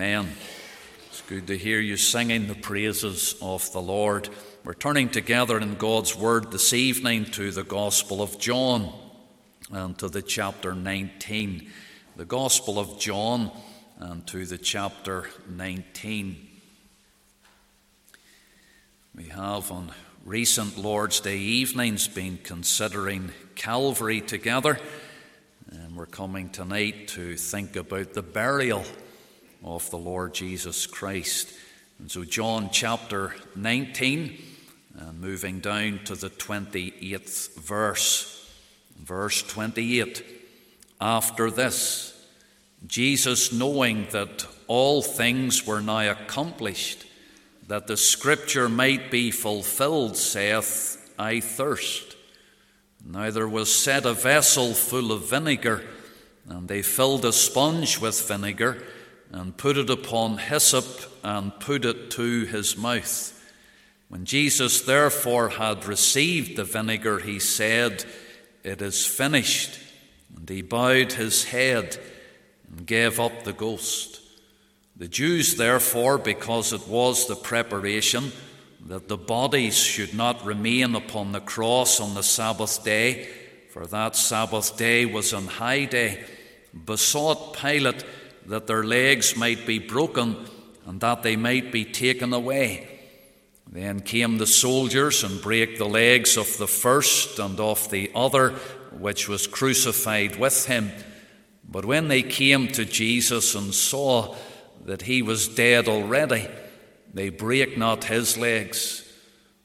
Amen. It's good to hear you singing the praises of the Lord. We're turning together in God's Word this evening to the Gospel of John and to the chapter 19. The Gospel of John and to the chapter 19. We have on recent Lord's Day evenings been considering Calvary together, and we're coming tonight to think about the burial of the Lord Jesus Christ. And so, John chapter 19, and moving down to the 28th verse. Verse 28 After this, Jesus, knowing that all things were now accomplished, that the scripture might be fulfilled, saith, I thirst. Now there was set a vessel full of vinegar, and they filled a sponge with vinegar, and put it upon hyssop, and put it to his mouth. When Jesus therefore had received the vinegar, he said, It is finished. And he bowed his head and gave up the ghost. The Jews, therefore, because it was the preparation that the bodies should not remain upon the cross on the Sabbath day, for that Sabbath day was an high day, besought Pilate that their legs might be broken and that they might be taken away. Then came the soldiers and brake the legs of the first and of the other, which was crucified with him. But when they came to Jesus and saw that he was dead already, they brake not his legs.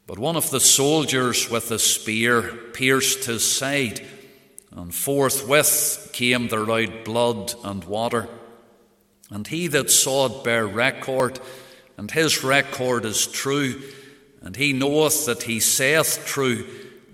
But one of the soldiers with a spear pierced his side, and forthwith came there out blood and water. And he that saw it bare record, and his record is true, and he knoweth that he saith true,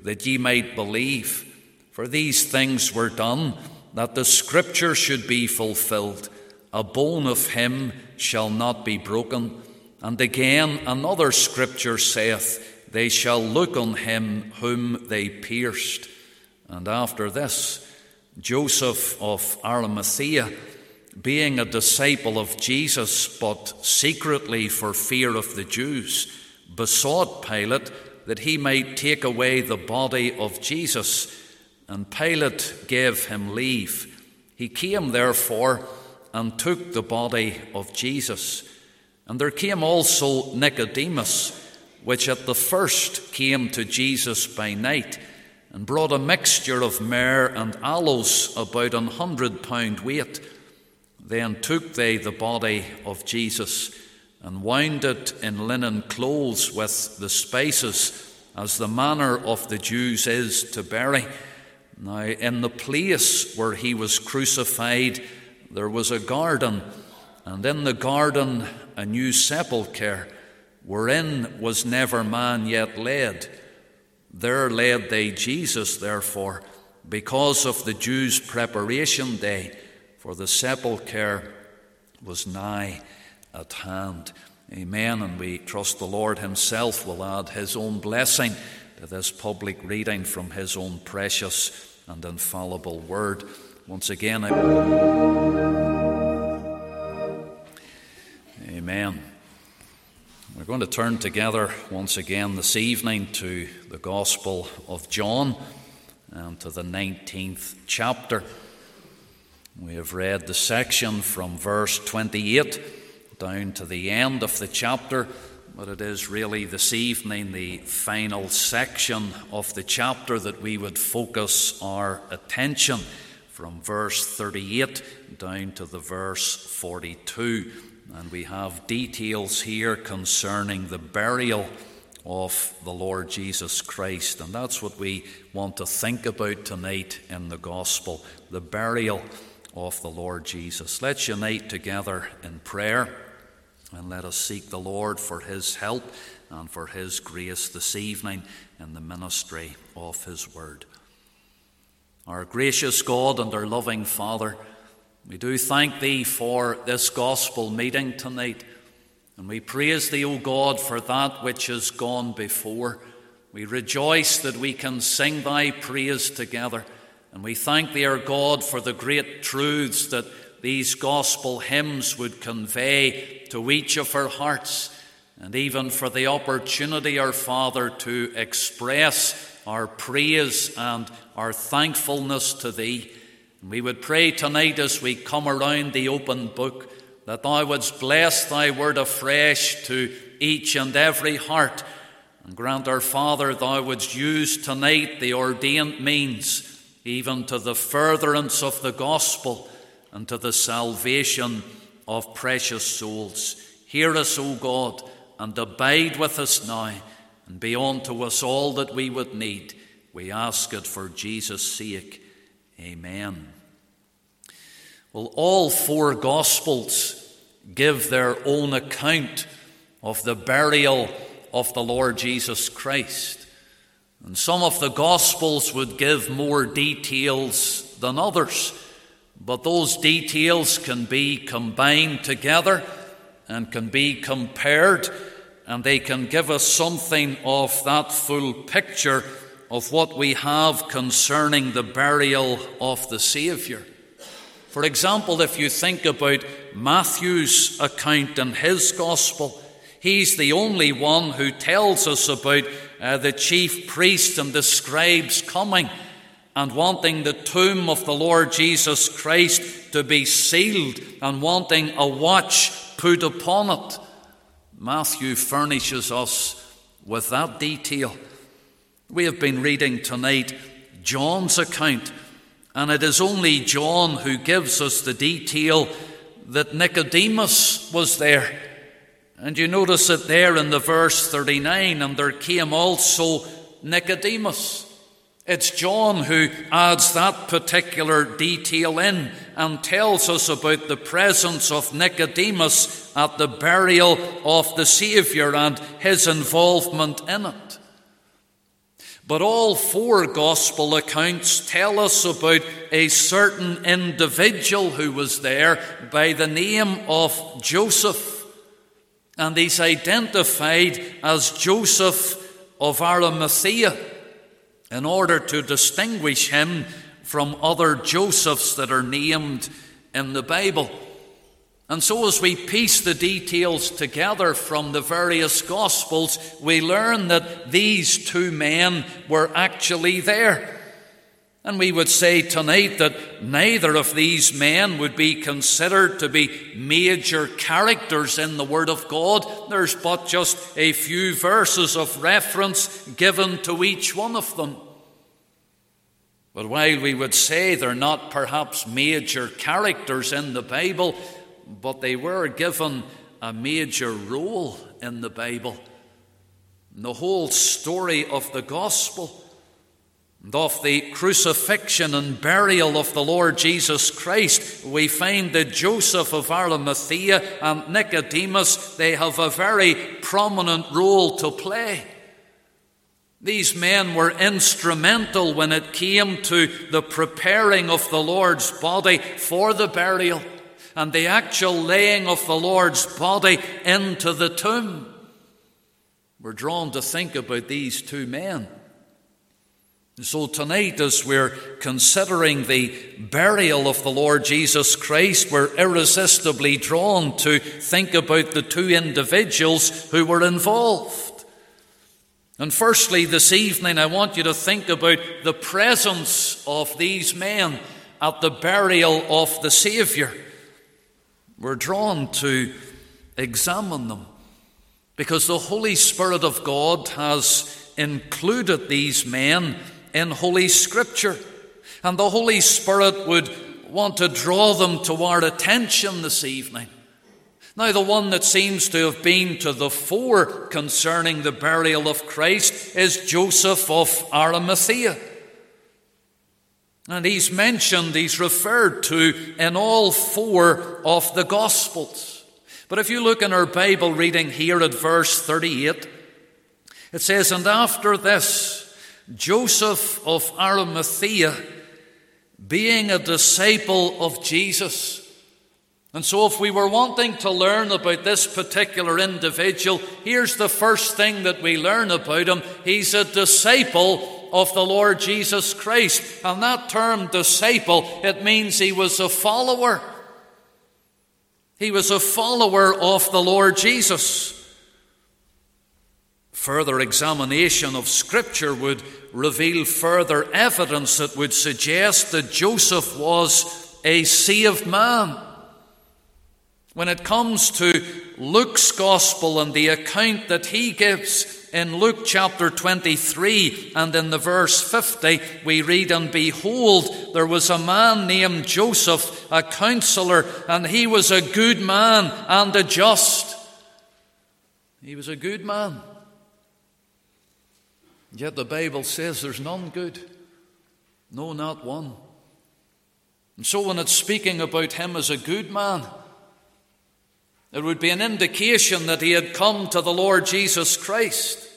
that ye might believe. For these things were done, that the scripture should be fulfilled. A bone of him shall not be broken. And again, another scripture saith, They shall look on him whom they pierced. And after this, Joseph of Arimathea, being a disciple of Jesus, but secretly for fear of the Jews, besought Pilate that he might take away the body of Jesus. And Pilate gave him leave. He came, therefore, and took the body of Jesus. And there came also Nicodemus, which at the first came to Jesus by night, and brought a mixture of myrrh and aloes, about an hundred pound weight. Then took they the body of Jesus and wound it in linen clothes with the spices, as the manner of the Jews is to bury. Now, in the place where he was crucified, there was a garden, and in the garden a new sepulchre, wherein was never man yet laid. There laid they Jesus, therefore, because of the Jews' preparation day, for the sepulchre was nigh at hand. Amen. And we trust the Lord Himself will add His own blessing to this public reading from His own precious and infallible word. Once again. Amen. We're going to turn together once again this evening to the Gospel of John and to the 19th chapter. We have read the section from verse 28 down to the end of the chapter, but it is really this evening the final section of the chapter that we would focus our attention from verse 38 down to the verse 42. And we have details here concerning the burial of the Lord Jesus Christ. And that's what we want to think about tonight in the gospel the burial of the Lord Jesus. Let's unite together in prayer. And let us seek the Lord for his help and for his grace this evening in the ministry of his word. Our gracious God and our loving Father, we do thank thee for this gospel meeting tonight. And we praise thee, O God, for that which has gone before. We rejoice that we can sing thy praise together. And we thank thee, our God, for the great truths that these gospel hymns would convey to each of our hearts, and even for the opportunity, our Father, to express our praise and our thankfulness to Thee. And we would pray tonight as we come around the open book that Thou wouldst bless Thy word afresh to each and every heart. And grant our Father, Thou wouldst use tonight the ordained means, even to the furtherance of the gospel and to the salvation of precious souls. Hear us, O God, and abide with us now, and be unto us all that we would need. We ask it for Jesus' sake. Amen. Well, all four Gospels give their own account of the burial of the Lord Jesus Christ. And some of the Gospels would give more details than others, but those details can be combined together and can be compared, and they can give us something of that full picture of what we have concerning the burial of the Saviour. For example, if you think about Matthew's account in his Gospel, he's the only one who tells us about uh, the chief priests and the scribes coming and wanting the tomb of the Lord Jesus Christ to be sealed and wanting a watch put upon it. Matthew furnishes us with that detail. We have been reading tonight John's account, and it is only John who gives us the detail that Nicodemus was there. And you notice it there in the verse 39 and there came also Nicodemus. It's John who adds that particular detail in and tells us about the presence of Nicodemus at the burial of the Saviour and his involvement in it. But all four gospel accounts tell us about a certain individual who was there by the name of Joseph. And he's identified as Joseph of Arimathea in order to distinguish him from other Josephs that are named in the Bible. And so, as we piece the details together from the various Gospels, we learn that these two men were actually there. And we would say tonight that neither of these men would be considered to be major characters in the Word of God. There's but just a few verses of reference given to each one of them. But while we would say they're not perhaps major characters in the Bible, but they were given a major role in the Bible. the whole story of the gospel and of the crucifixion and burial of the Lord Jesus Christ, we find that Joseph of Arimathea and Nicodemus, they have a very prominent role to play. These men were instrumental when it came to the preparing of the Lord's body for the burial and the actual laying of the Lord's body into the tomb. We're drawn to think about these two men. So, tonight, as we're considering the burial of the Lord Jesus Christ, we're irresistibly drawn to think about the two individuals who were involved. And firstly, this evening, I want you to think about the presence of these men at the burial of the Saviour. We're drawn to examine them because the Holy Spirit of God has included these men in Holy Scripture. And the Holy Spirit would want to draw them to our attention this evening. Now, the one that seems to have been to the fore concerning the burial of Christ is Joseph of Arimathea. And he's mentioned, he's referred to in all four of the Gospels. But if you look in our Bible reading here at verse 38, it says, And after this, Joseph of Arimathea, being a disciple of Jesus, and so, if we were wanting to learn about this particular individual, here's the first thing that we learn about him. He's a disciple of the Lord Jesus Christ. And that term disciple, it means he was a follower. He was a follower of the Lord Jesus. Further examination of Scripture would reveal further evidence that would suggest that Joseph was a saved man. When it comes to Luke's Gospel and the account that he gives in Luke chapter 23 and in the verse 50, we read, And behold, there was a man named Joseph, a counselor, and he was a good man and a just. He was a good man. Yet the Bible says there's none good. No, not one. And so when it's speaking about him as a good man, it would be an indication that he had come to the Lord Jesus Christ.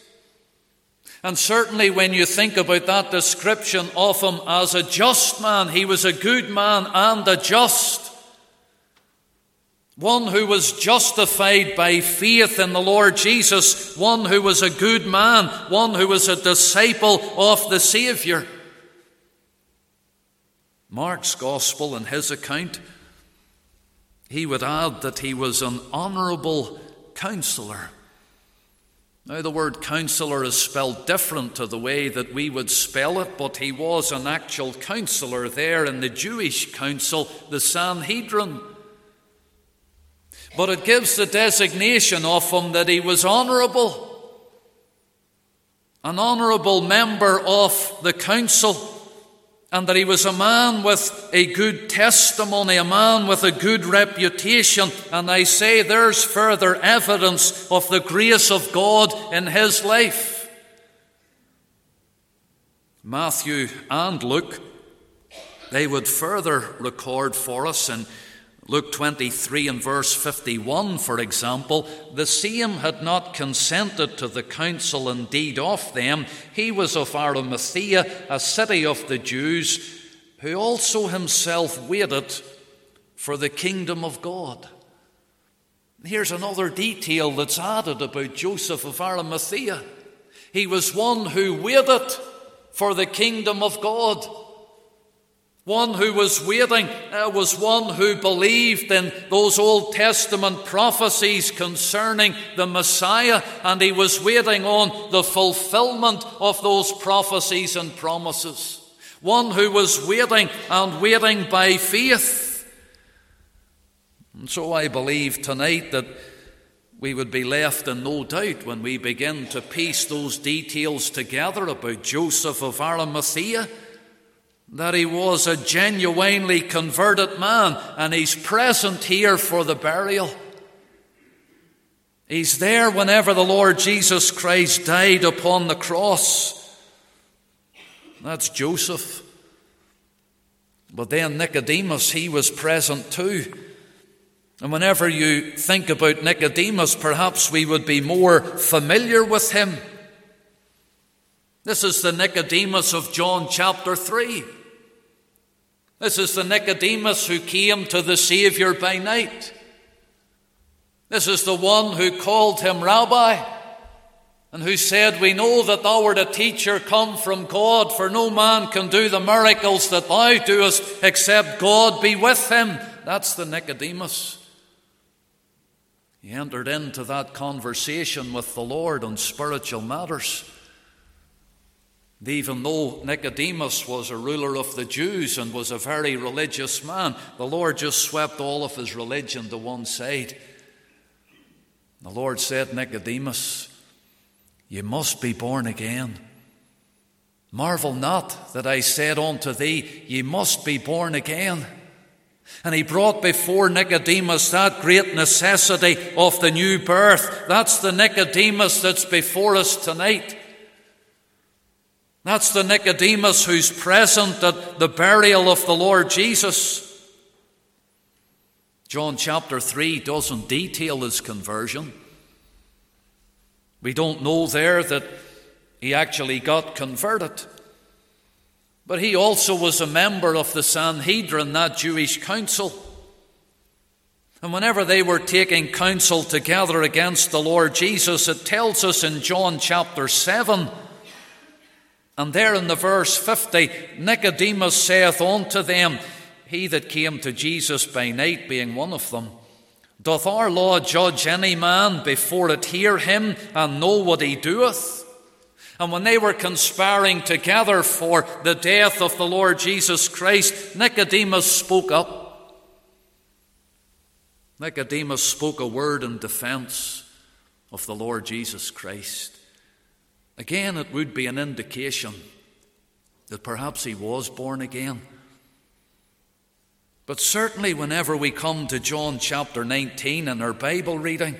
And certainly when you think about that description of him as a just man, he was a good man and a just. One who was justified by faith in the Lord Jesus, one who was a good man, one who was a disciple of the Saviour. Mark's Gospel, in his account, he would add that he was an honourable counselor. Now, the word counselor is spelled different to the way that we would spell it, but he was an actual counselor there in the Jewish council, the Sanhedrin. But it gives the designation of him that he was honourable, an honourable member of the council, and that he was a man with a good testimony, a man with a good reputation. And I say there's further evidence of the grace of God in his life. Matthew and Luke, they would further record for us in Luke 23 and verse 51, for example, the same had not consented to the counsel and deed of them. He was of Arimathea, a city of the Jews, who also himself waited for the kingdom of God. Here's another detail that's added about Joseph of Arimathea. He was one who waited for the kingdom of God. One who was waiting uh, was one who believed in those Old Testament prophecies concerning the Messiah, and he was waiting on the fulfillment of those prophecies and promises. One who was waiting and waiting by faith. And so I believe tonight that we would be left in no doubt when we begin to piece those details together about Joseph of Arimathea that he was a genuinely converted man and he's present here for the burial. He's there whenever the Lord Jesus Christ died upon the cross. That's Joseph. But then Nicodemus, he was present too. And whenever you think about Nicodemus, perhaps we would be more familiar with him. This is the Nicodemus of John chapter 3. This is the Nicodemus who came to the Saviour by night. This is the one who called him Rabbi and who said, We know that thou art a teacher come from God, for no man can do the miracles that thou doest except God be with him. That's the Nicodemus. He entered into that conversation with the Lord on spiritual matters. Even though Nicodemus was a ruler of the Jews and was a very religious man, the Lord just swept all of his religion to one side. The Lord said, Nicodemus, you must be born again. Marvel not that I said unto thee, Ye must be born again. And he brought before Nicodemus that great necessity of the new birth. That's the Nicodemus that's before us tonight. That's the Nicodemus who's present at the burial of the Lord Jesus. John chapter 3 doesn't detail his conversion. We don't know there that he actually got converted. But he also was a member of the Sanhedrin, that Jewish council. And whenever they were taking counsel together against the Lord Jesus, it tells us in John chapter 7 and there in the verse 50, Nicodemus saith unto them, He that came to Jesus by night, being one of them, Doth our law judge any man before it hear him and know what he doeth? And when they were conspiring together for the death of the Lord Jesus Christ, Nicodemus spoke up. Nicodemus spoke a word in defense of the Lord Jesus Christ. Again, it would be an indication that perhaps he was born again. But certainly, whenever we come to John chapter 19 in our Bible reading,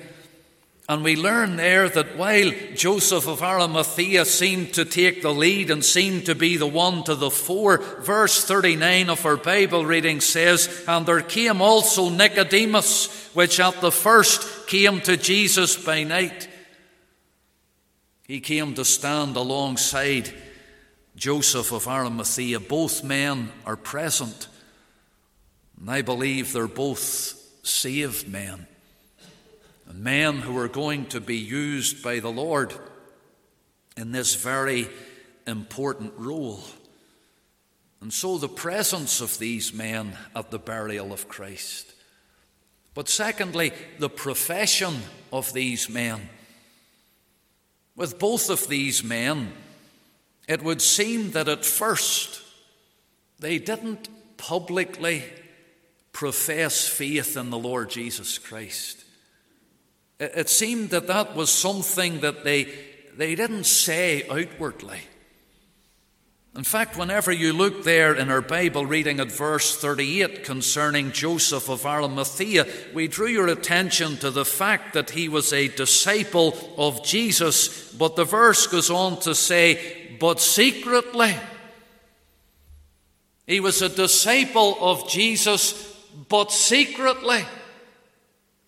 and we learn there that while Joseph of Arimathea seemed to take the lead and seemed to be the one to the fore, verse 39 of our Bible reading says, And there came also Nicodemus, which at the first came to Jesus by night. He came to stand alongside Joseph of Arimathea. Both men are present, and I believe they're both saved men and men who are going to be used by the Lord in this very important role. And so the presence of these men at the burial of Christ. But secondly, the profession of these men. With both of these men, it would seem that at first they didn't publicly profess faith in the Lord Jesus Christ. It seemed that that was something that they, they didn't say outwardly. In fact, whenever you look there in our Bible reading at verse 38 concerning Joseph of Arimathea, we drew your attention to the fact that he was a disciple of Jesus, but the verse goes on to say, but secretly. He was a disciple of Jesus, but secretly.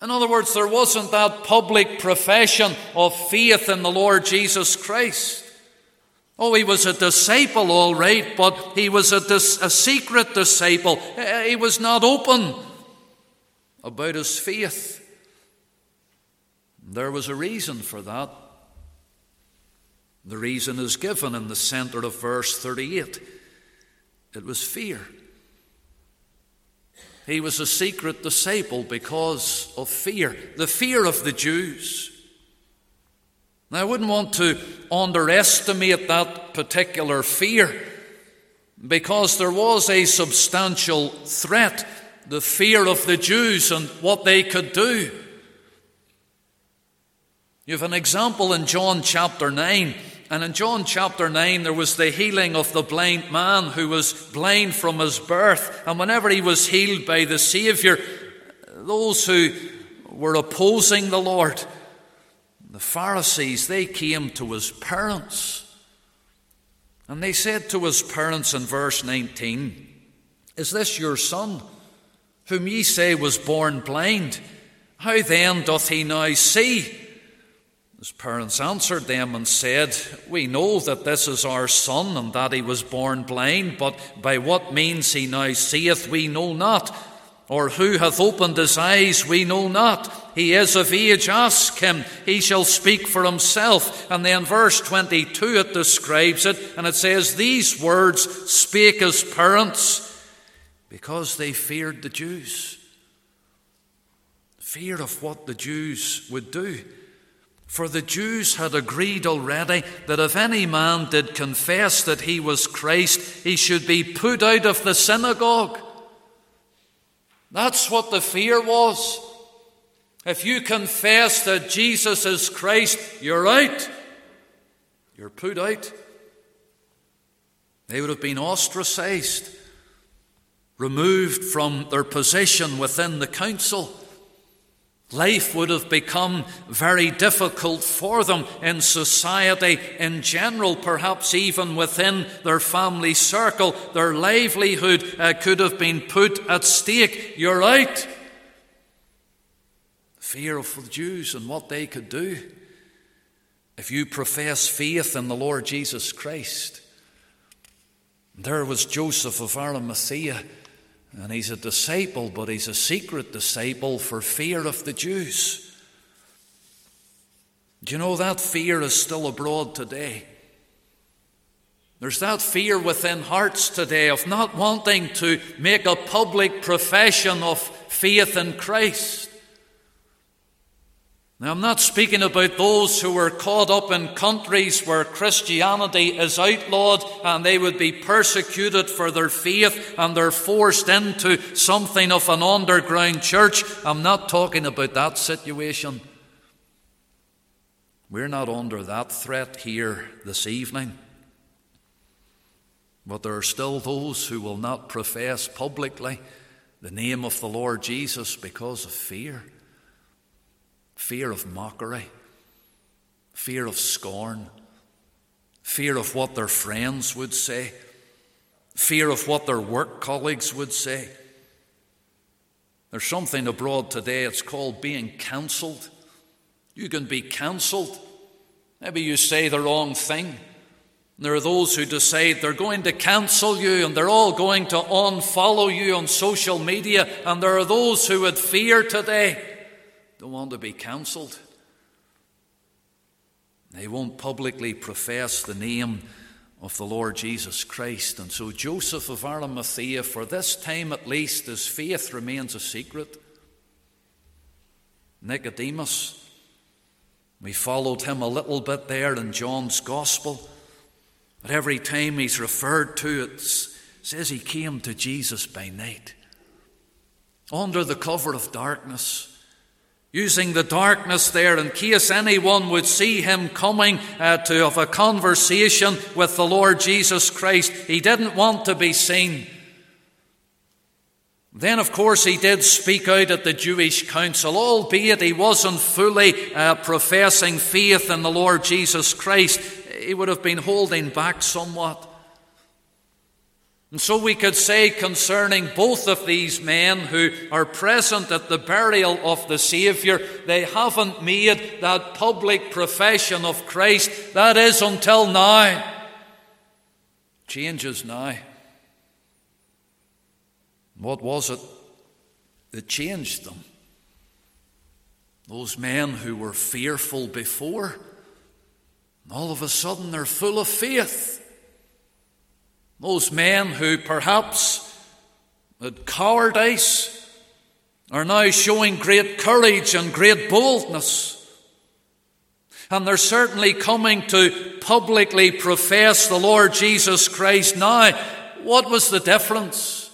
In other words, there wasn't that public profession of faith in the Lord Jesus Christ. Oh, he was a disciple, all right, but he was a, dis- a secret disciple. Eh, eh, he was not open about his faith. There was a reason for that. The reason is given in the center of verse 38 it was fear. He was a secret disciple because of fear, the fear of the Jews. Now, I wouldn't want to underestimate that particular fear because there was a substantial threat the fear of the Jews and what they could do. You have an example in John chapter 9 and in John chapter 9, there was the healing of the blind man who was blind from his birth. And whenever he was healed by the Saviour, those who were opposing the Lord, the Pharisees, they came to his parents. And they said to his parents in verse 19, Is this your son, whom ye say was born blind? How then doth he now see? His parents answered them and said, We know that this is our son and that he was born blind, but by what means he now seeth we know not, or who hath opened his eyes we know not. He is of age, ask him, he shall speak for himself. And then verse 22 it describes it, and it says, These words spake his parents because they feared the Jews. Fear of what the Jews would do. For the Jews had agreed already that if any man did confess that he was Christ, he should be put out of the synagogue. That's what the fear was. If you confess that Jesus is Christ, you're out. You're put out. They would have been ostracized, removed from their position within the council. Life would have become very difficult for them in society in general, perhaps even within their family circle. Their livelihood uh, could have been put at stake. You're out. Fear of the Jews and what they could do. If you profess faith in the Lord Jesus Christ, there was Joseph of Arimathea and he's a disciple, but he's a secret disciple for fear of the Jews. Do you know that fear is still abroad today? There's that fear within hearts today of not wanting to make a public profession of faith in Christ. Now, I'm not speaking about those who were caught up in countries where Christianity is outlawed and they would be persecuted for their faith and they're forced into something of an underground church. I'm not talking about that situation. We're not under that threat here this evening. But there are still those who will not profess publicly the name of the Lord Jesus because of fear fear of mockery, fear of scorn, fear of what their friends would say, fear of what their work colleagues would say. There's something abroad today, it's called being cancelled. You can be cancelled. Maybe you say the wrong thing. There are those who decide they're going to cancel you and they're all going to unfollow you on social media. And there are those who would fear today don't want to be cancelled. They won't publicly profess the name of the Lord Jesus Christ. And so Joseph of Arimathea, for this time at least, his faith remains a secret. Nicodemus, we followed him a little bit there in John's Gospel. But every time he's referred to, it says he came to Jesus by night, under the cover of darkness using the darkness there in case anyone would see him coming uh, to have a conversation with the Lord Jesus Christ. He didn't want to be seen. Then, of course, he did speak out at the Jewish council, albeit he wasn't fully uh, professing faith in the Lord Jesus Christ. He would have been holding back somewhat. And so we could say concerning both of these men who are present at the burial of the Saviour, they haven't made that public profession of Christ. That is until now. Changes now. What was it that changed them? Those men who were fearful before, all of a sudden they're full of faith. Those men who perhaps had cowardice are now showing great courage and great boldness. And they're certainly coming to publicly profess the Lord Jesus Christ now. What was the difference?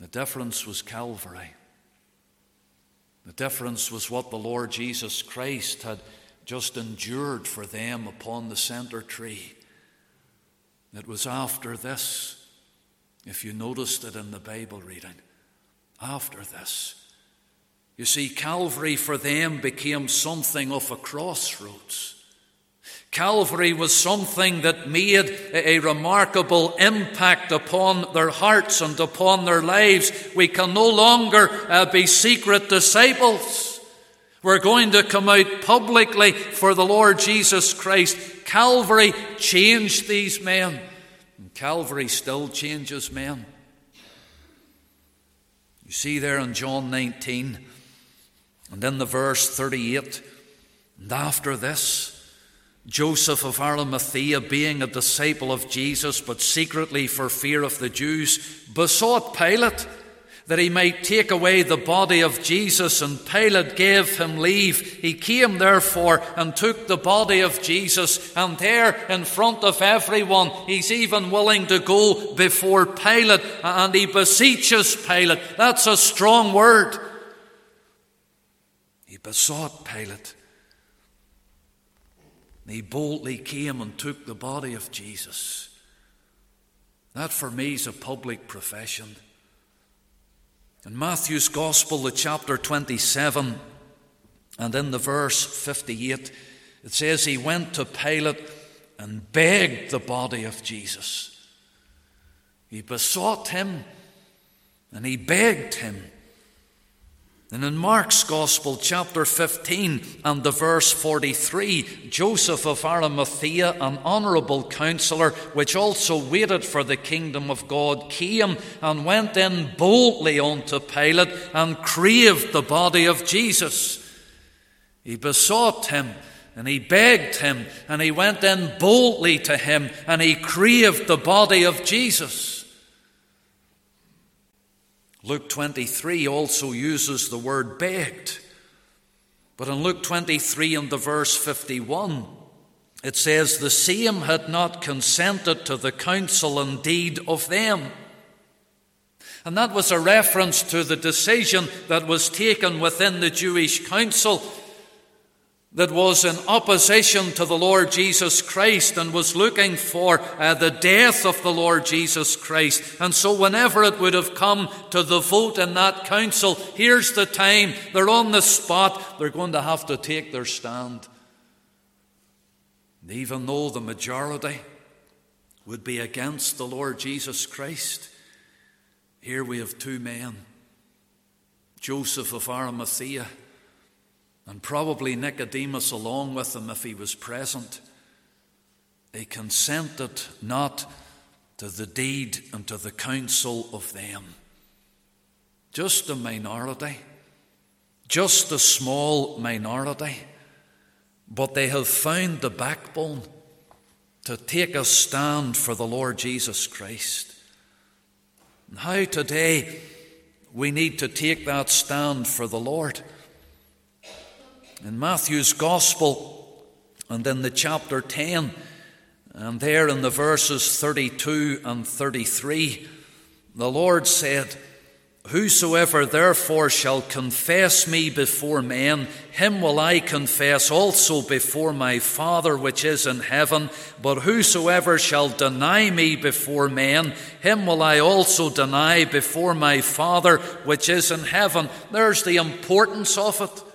The difference was Calvary. The difference was what the Lord Jesus Christ had just endured for them upon the center tree. It was after this, if you noticed it in the Bible reading, after this. You see, Calvary for them became something of a crossroads. Calvary was something that made a remarkable impact upon their hearts and upon their lives. We can no longer uh, be secret disciples. We're going to come out publicly for the Lord Jesus Christ. Calvary changed these men, and Calvary still changes men. You see there in John 19, and in the verse 38, and after this, Joseph of Arimathea, being a disciple of Jesus, but secretly for fear of the Jews, besought Pilate that he might take away the body of Jesus, and Pilate gave him leave. He came therefore and took the body of Jesus, and there in front of everyone, he's even willing to go before Pilate, and he beseeches Pilate. That's a strong word. He besought Pilate. He boldly came and took the body of Jesus. That for me is a public profession. In Matthew's Gospel, the chapter 27, and in the verse 58, it says, He went to Pilate and begged the body of Jesus. He besought him and he begged him. And in Mark's Gospel, chapter 15 and the verse 43, Joseph of Arimathea, an honourable counsellor, which also waited for the kingdom of God, came and went in boldly unto Pilate and craved the body of Jesus. He besought him and he begged him and he went in boldly to him and he craved the body of Jesus. Luke 23 also uses the word begged. But in Luke 23 and the verse 51, it says, The same had not consented to the counsel and deed of them. And that was a reference to the decision that was taken within the Jewish council that was in opposition to the Lord Jesus Christ and was looking for uh, the death of the Lord Jesus Christ. And so, whenever it would have come to the vote in that council, here's the time, they're on the spot, they're going to have to take their stand. And even though the majority would be against the Lord Jesus Christ, here we have two men Joseph of Arimathea and probably Nicodemus along with him if he was present. They consented not to the deed and to the counsel of them. Just a minority, just a small minority, but they have found the backbone to take a stand for the Lord Jesus Christ. And how today we need to take that stand for the Lord. In Matthew's Gospel and in the chapter 10, and there in the verses 32 and 33, the Lord said, Whosoever therefore shall confess me before men, him will I confess also before my Father which is in heaven. But whosoever shall deny me before men, him will I also deny before my Father which is in heaven. There's the importance of it.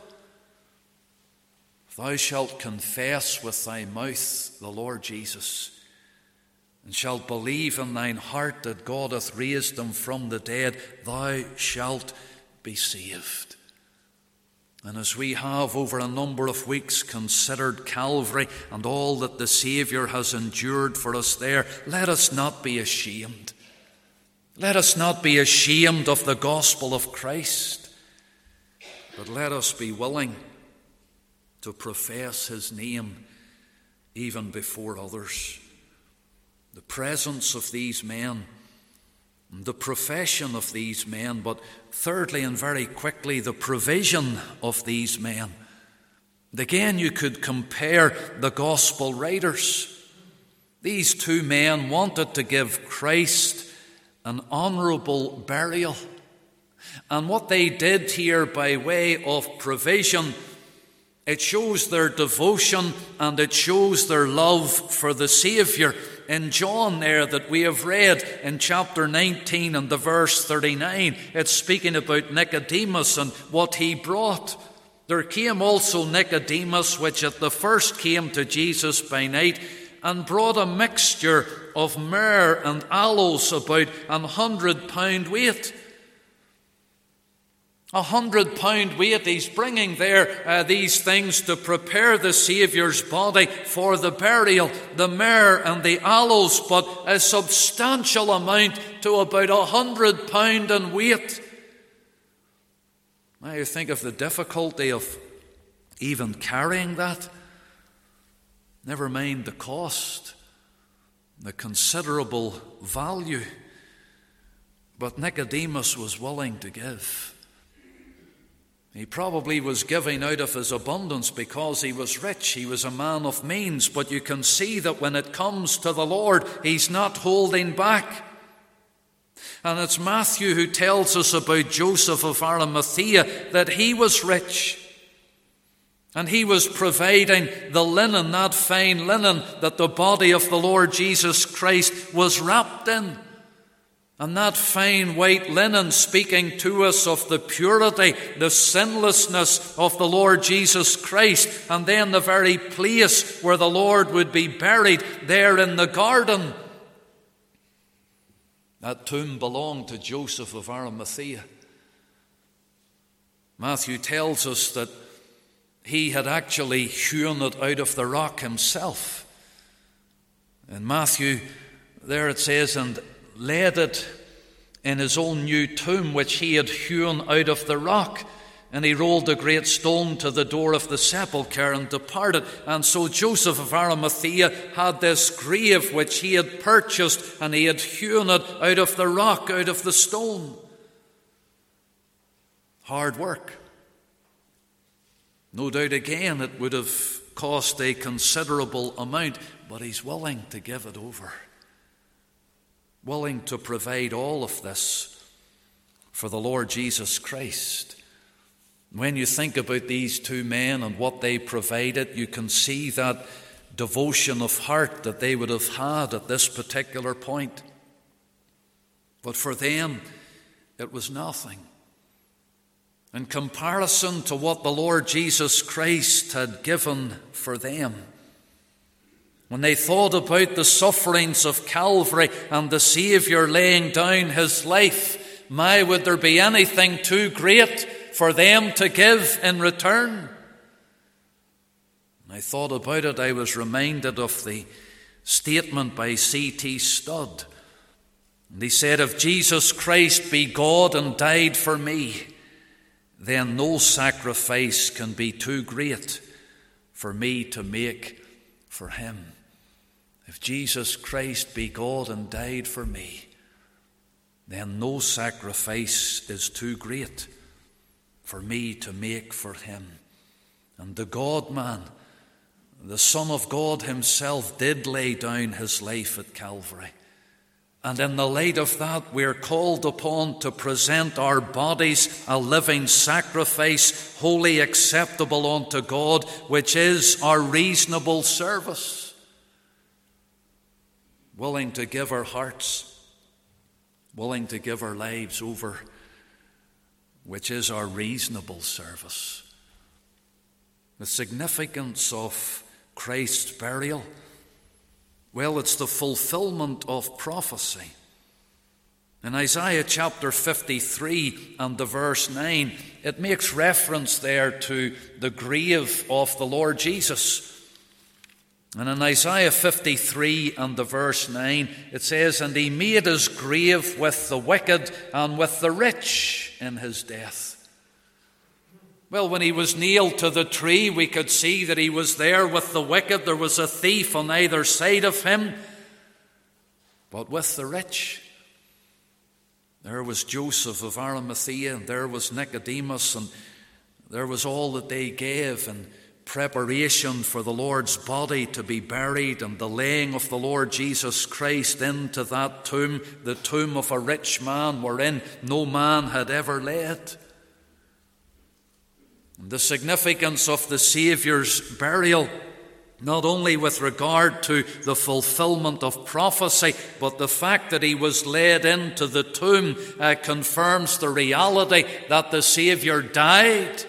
Thou shalt confess with thy mouth the Lord Jesus, and shalt believe in thine heart that God hath raised him from the dead, thou shalt be saved. And as we have over a number of weeks considered Calvary and all that the Saviour has endured for us there, let us not be ashamed. Let us not be ashamed of the gospel of Christ, but let us be willing to profess his name even before others. The presence of these men, the profession of these men, but thirdly and very quickly, the provision of these men. Again, you could compare the gospel writers. These two men wanted to give Christ an honourable burial. And what they did here by way of provision it shows their devotion and it shows their love for the Saviour. In John, there that we have read in chapter 19 and the verse 39, it's speaking about Nicodemus and what he brought. There came also Nicodemus, which at the first came to Jesus by night, and brought a mixture of myrrh and aloes about an hundred pound weight a hundred pound weight. He's bringing there uh, these things to prepare the Saviour's body for the burial, the myrrh and the aloes, but a substantial amount to about a hundred pound in weight. Now you think of the difficulty of even carrying that. Never mind the cost, the considerable value. But Nicodemus was willing to give. He probably was giving out of his abundance because he was rich. He was a man of means. But you can see that when it comes to the Lord, he's not holding back. And it's Matthew who tells us about Joseph of Arimathea that he was rich. And he was providing the linen, that fine linen that the body of the Lord Jesus Christ was wrapped in. And that fine white linen speaking to us of the purity, the sinlessness of the Lord Jesus Christ, and then the very place where the Lord would be buried, there in the garden. That tomb belonged to Joseph of Arimathea. Matthew tells us that he had actually hewn it out of the rock himself. In Matthew, there it says, and laid it in his own new tomb, which he had hewn out of the rock. And he rolled a great stone to the door of the sepulchre and departed. And so Joseph of Arimathea had this grave which he had purchased, and he had hewn it out of the rock, out of the stone. Hard work. No doubt again it would have cost a considerable amount, but he's willing to give it over. Willing to provide all of this for the Lord Jesus Christ. When you think about these two men and what they provided, you can see that devotion of heart that they would have had at this particular point. But for them, it was nothing. In comparison to what the Lord Jesus Christ had given for them, when they thought about the sufferings of Calvary and the Saviour laying down his life, my, would there be anything too great for them to give in return? I thought about it, I was reminded of the statement by C.T. Studd. And he said, If Jesus Christ be God and died for me, then no sacrifice can be too great for me to make for him. If Jesus Christ be God and died for me, then no sacrifice is too great for me to make for him. And the God man, the Son of God Himself, did lay down His life at Calvary. And in the light of that, we're called upon to present our bodies a living sacrifice, wholly acceptable unto God, which is our reasonable service. Willing to give our hearts, willing to give our lives over, which is our reasonable service. The significance of Christ's burial well, it's the fulfillment of prophecy. In Isaiah chapter 53 and the verse 9, it makes reference there to the grave of the Lord Jesus. And in Isaiah 53 and the verse 9, it says, And he made his grave with the wicked and with the rich in his death. Well, when he was nailed to the tree, we could see that he was there with the wicked. There was a thief on either side of him. But with the rich, there was Joseph of Arimathea, and there was Nicodemus, and there was all that they gave in preparation for the Lord's body to be buried and the laying of the Lord Jesus Christ into that tomb, the tomb of a rich man wherein no man had ever laid. The significance of the Saviour's burial, not only with regard to the fulfillment of prophecy, but the fact that he was laid into the tomb uh, confirms the reality that the Saviour died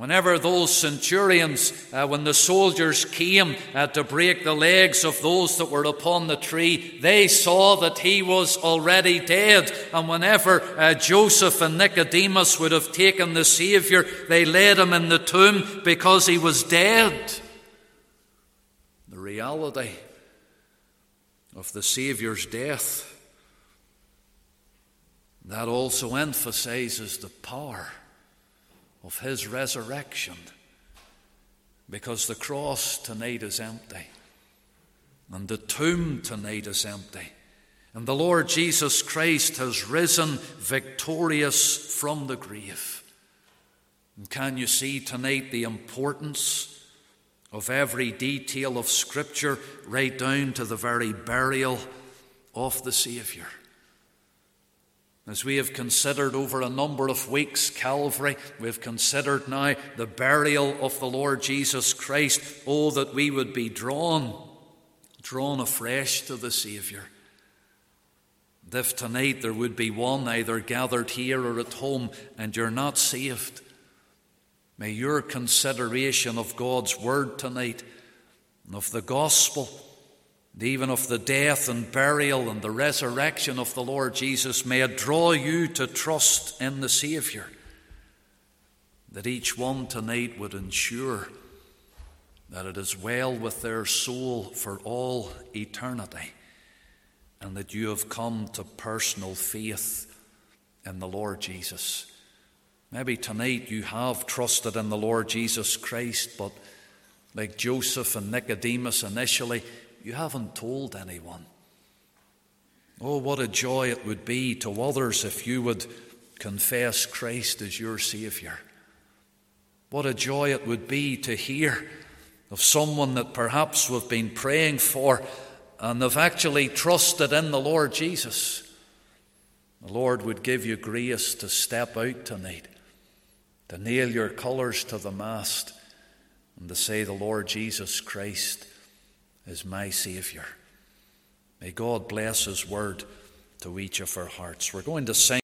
Whenever those centurions, uh, when the soldiers came uh, to break the legs of those that were upon the tree, they saw that he was already dead. And whenever uh, Joseph and Nicodemus would have taken the Saviour, they laid him in the tomb because he was dead. The reality of the Saviour's death, that also emphasizes the power of his resurrection because the cross tonight is empty and the tomb tonight is empty. And the Lord Jesus Christ has risen victorious from the grave. And can you see tonight the importance of every detail of Scripture, right down to the very burial of the Saviour? As we have considered over a number of weeks Calvary, we have considered now the burial of the Lord Jesus Christ. Oh, that we would be drawn, drawn afresh to the Saviour. If tonight there would be one either gathered here or at home and you're not saved, may your consideration of God's Word tonight and of the gospel even of the death and burial and the resurrection of the Lord Jesus, may it draw you to trust in the Saviour. That each one tonight would ensure that it is well with their soul for all eternity, and that you have come to personal faith in the Lord Jesus. Maybe tonight you have trusted in the Lord Jesus Christ, but like Joseph and Nicodemus initially, you haven't told anyone. Oh, what a joy it would be to others if you would confess Christ as your Saviour. What a joy it would be to hear of someone that perhaps we've been praying for and they've actually trusted in the Lord Jesus. The Lord would give you grace to step out tonight, to nail your colours to the mast, and to say, The Lord Jesus Christ is my Saviour. May God bless His word to each of our hearts. We're going to sing.